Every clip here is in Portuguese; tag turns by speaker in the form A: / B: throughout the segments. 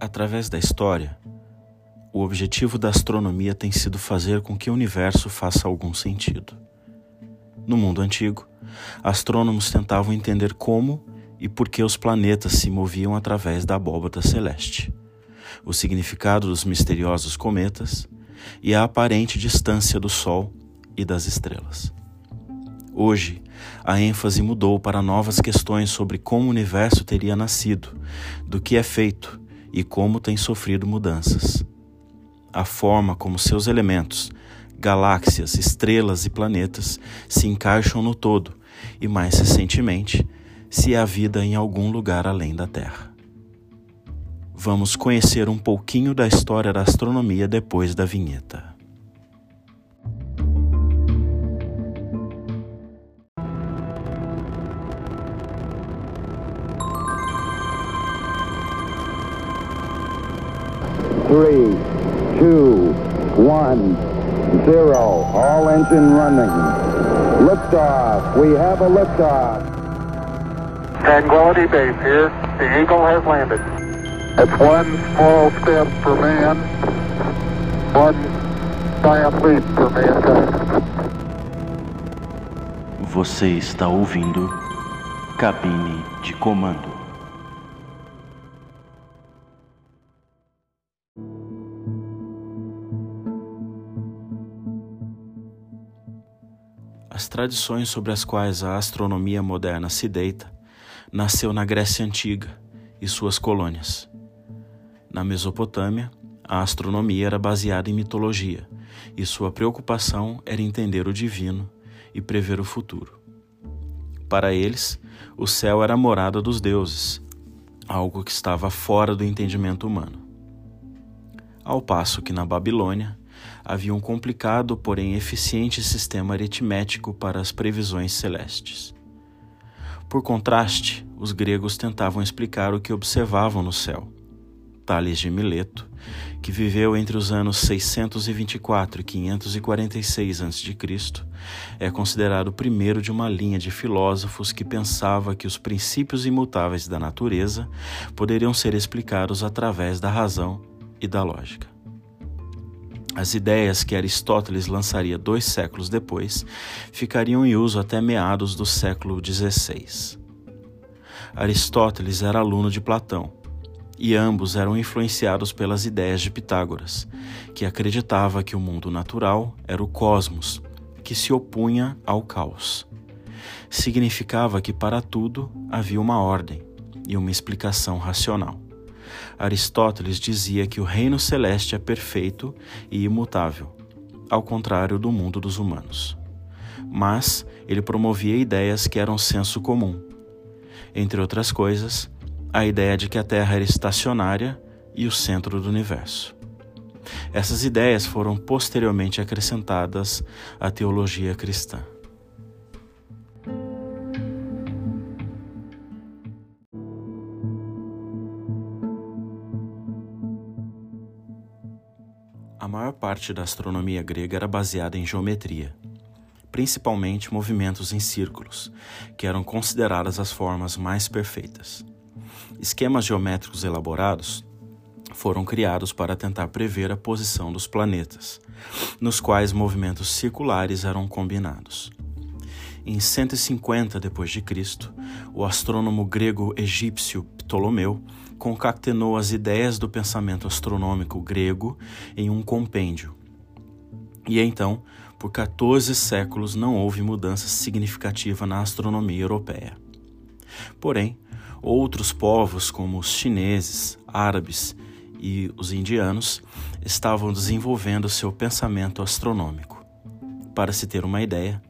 A: Através da história, o objetivo da astronomia tem sido fazer com que o universo faça algum sentido. No mundo antigo, astrônomos tentavam entender como e por que os planetas se moviam através da abóbada celeste, o significado dos misteriosos cometas e a aparente distância do Sol e das estrelas. Hoje, a ênfase mudou para novas questões sobre como o universo teria nascido, do que é feito e como tem sofrido mudanças. A forma como seus elementos, galáxias, estrelas e planetas se encaixam no todo e, mais recentemente, se há vida em algum lugar além da Terra. Vamos conhecer um pouquinho da história da astronomia depois da vinheta.
B: Three, two, one, zero. All engine running. Liftoff. We have a liftoff.
C: Tranquility Base here. The Eagle has landed. It's one small step for man, one giant leap for mankind.
A: Você está ouvindo Cabine de Comando. As tradições sobre as quais a astronomia moderna se deita nasceu na Grécia Antiga e suas colônias. Na Mesopotâmia, a astronomia era baseada em mitologia e sua preocupação era entender o divino e prever o futuro. Para eles, o céu era a morada dos deuses, algo que estava fora do entendimento humano. Ao passo que na Babilônia, havia um complicado, porém eficiente sistema aritmético para as previsões celestes. Por contraste, os gregos tentavam explicar o que observavam no céu. Tales de Mileto, que viveu entre os anos 624 e 546 a.C., é considerado o primeiro de uma linha de filósofos que pensava que os princípios imutáveis da natureza poderiam ser explicados através da razão e da lógica. As ideias que Aristóteles lançaria dois séculos depois ficariam em uso até meados do século XVI. Aristóteles era aluno de Platão, e ambos eram influenciados pelas ideias de Pitágoras, que acreditava que o mundo natural era o cosmos, que se opunha ao caos. Significava que para tudo havia uma ordem e uma explicação racional. Aristóteles dizia que o reino celeste é perfeito e imutável, ao contrário do mundo dos humanos. Mas ele promovia ideias que eram senso comum. Entre outras coisas, a ideia de que a Terra era estacionária e o centro do universo. Essas ideias foram posteriormente acrescentadas à teologia cristã. A maior parte da astronomia grega era baseada em geometria, principalmente movimentos em círculos, que eram consideradas as formas mais perfeitas. Esquemas geométricos elaborados foram criados para tentar prever a posição dos planetas, nos quais movimentos circulares eram combinados. Em 150 d.C., o astrônomo grego egípcio Ptolomeu concatenou as ideias do pensamento astronômico grego em um compêndio. E então, por 14 séculos, não houve mudança significativa na astronomia europeia. Porém, outros povos, como os chineses, árabes e os indianos, estavam desenvolvendo seu pensamento astronômico. Para se ter uma ideia,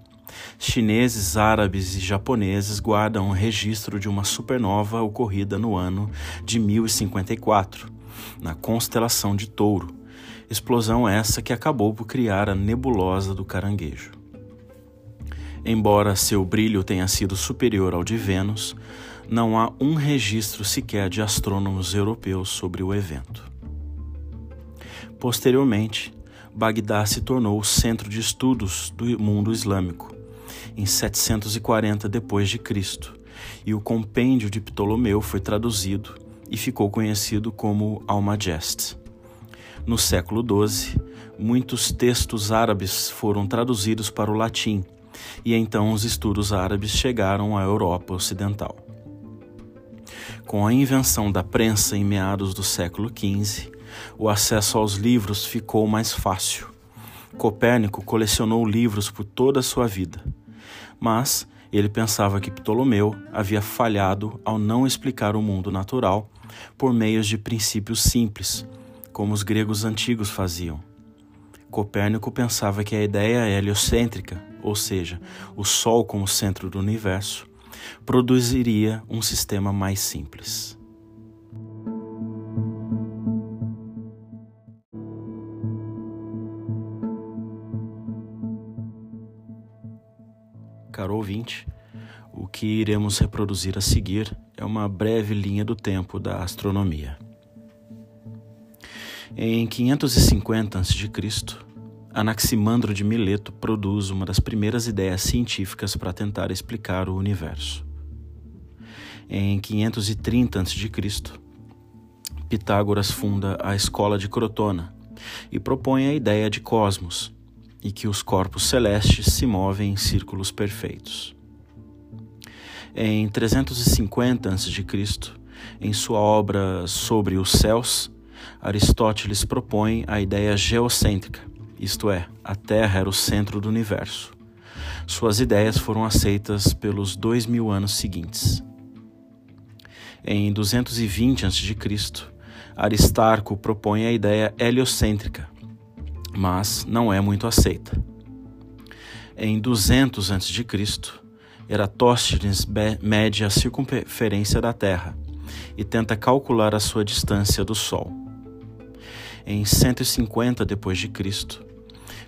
A: Chineses, árabes e japoneses guardam um registro de uma supernova ocorrida no ano de 1054, na constelação de Touro, explosão essa que acabou por criar a nebulosa do Caranguejo. Embora seu brilho tenha sido superior ao de Vênus, não há um registro sequer de astrônomos europeus sobre o evento. Posteriormente, Bagdá se tornou o centro de estudos do mundo islâmico, em 740 d.C., e o compêndio de Ptolomeu foi traduzido e ficou conhecido como Almagest. No século XII, muitos textos árabes foram traduzidos para o latim e então os estudos árabes chegaram à Europa Ocidental. Com a invenção da prensa em meados do século XV, o acesso aos livros ficou mais fácil. Copérnico colecionou livros por toda a sua vida, mas ele pensava que Ptolomeu havia falhado ao não explicar o mundo natural por meios de princípios simples, como os gregos antigos faziam. Copérnico pensava que a ideia heliocêntrica, ou seja, o Sol como centro do universo, produziria um sistema mais simples. Caro ouvinte, o que iremos reproduzir a seguir é uma breve linha do tempo da astronomia. Em 550 a.C., Anaximandro de Mileto produz uma das primeiras ideias científicas para tentar explicar o universo. Em 530 a.C., Pitágoras funda a Escola de Crotona e propõe a ideia de cosmos e que os corpos celestes se movem em círculos perfeitos. Em 350 a.C., em sua obra Sobre os Céus, Aristóteles propõe a ideia geocêntrica, isto é, a Terra era o centro do universo. Suas ideias foram aceitas pelos dois mil anos seguintes. Em 220 a.C., Aristarco propõe a ideia heliocêntrica, mas não é muito aceita. Em 200 a.C., Eratóstenes mede a circunferência da Terra e tenta calcular a sua distância do Sol. Em 150 d.C.,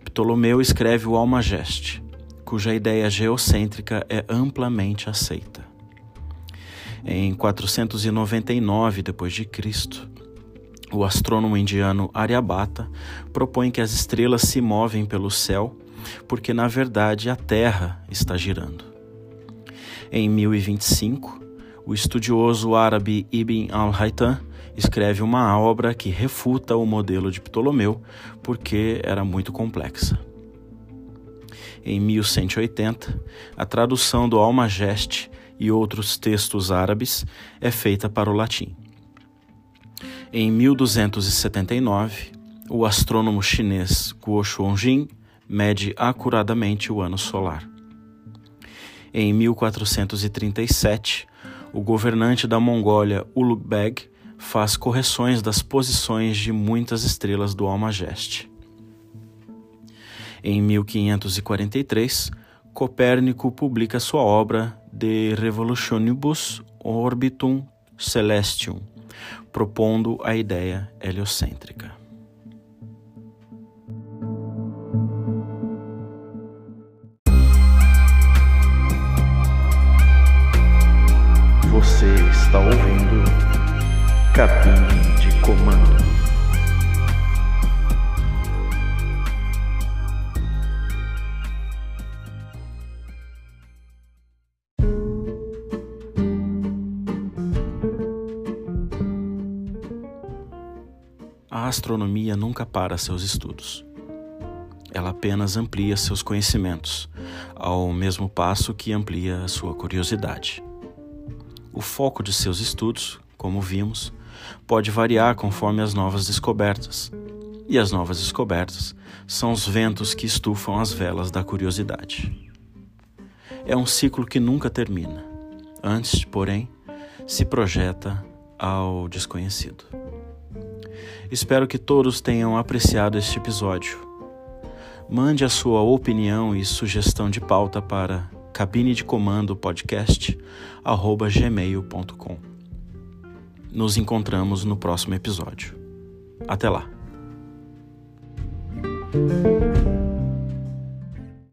A: Ptolomeu escreve o Almageste, cuja ideia geocêntrica é amplamente aceita. Em 499 d.C., o astrônomo indiano Aryabhata propõe que as estrelas se movem pelo céu porque, na verdade, a Terra está girando. Em 1025, o estudioso árabe Ibn al-Haytham escreve uma obra que refuta o modelo de Ptolomeu porque era muito complexa. Em 1180, a tradução do Almageste e outros textos árabes é feita para o latim. Em 1279, o astrônomo chinês Guo Xuanjing mede acuradamente o ano solar. Em 1437, o governante da Mongólia Ulugh faz correções das posições de muitas estrelas do Almageste. Em 1543, Copérnico publica sua obra De Revolutionibus Orbitum Celestium, propondo a ideia heliocêntrica. Você está ouvindo Cabine de Comando. Astronomia nunca para seus estudos. Ela apenas amplia seus conhecimentos, ao mesmo passo que amplia sua curiosidade. O foco de seus estudos, como vimos, pode variar conforme as novas descobertas, e as novas descobertas são os ventos que estufam as velas da curiosidade. É um ciclo que nunca termina, antes, porém, se projeta ao desconhecido. Espero que todos tenham apreciado este episódio. Mande a sua opinião e sugestão de pauta para cabine de comando podcast gmail.com. Nos encontramos no próximo episódio. Até lá.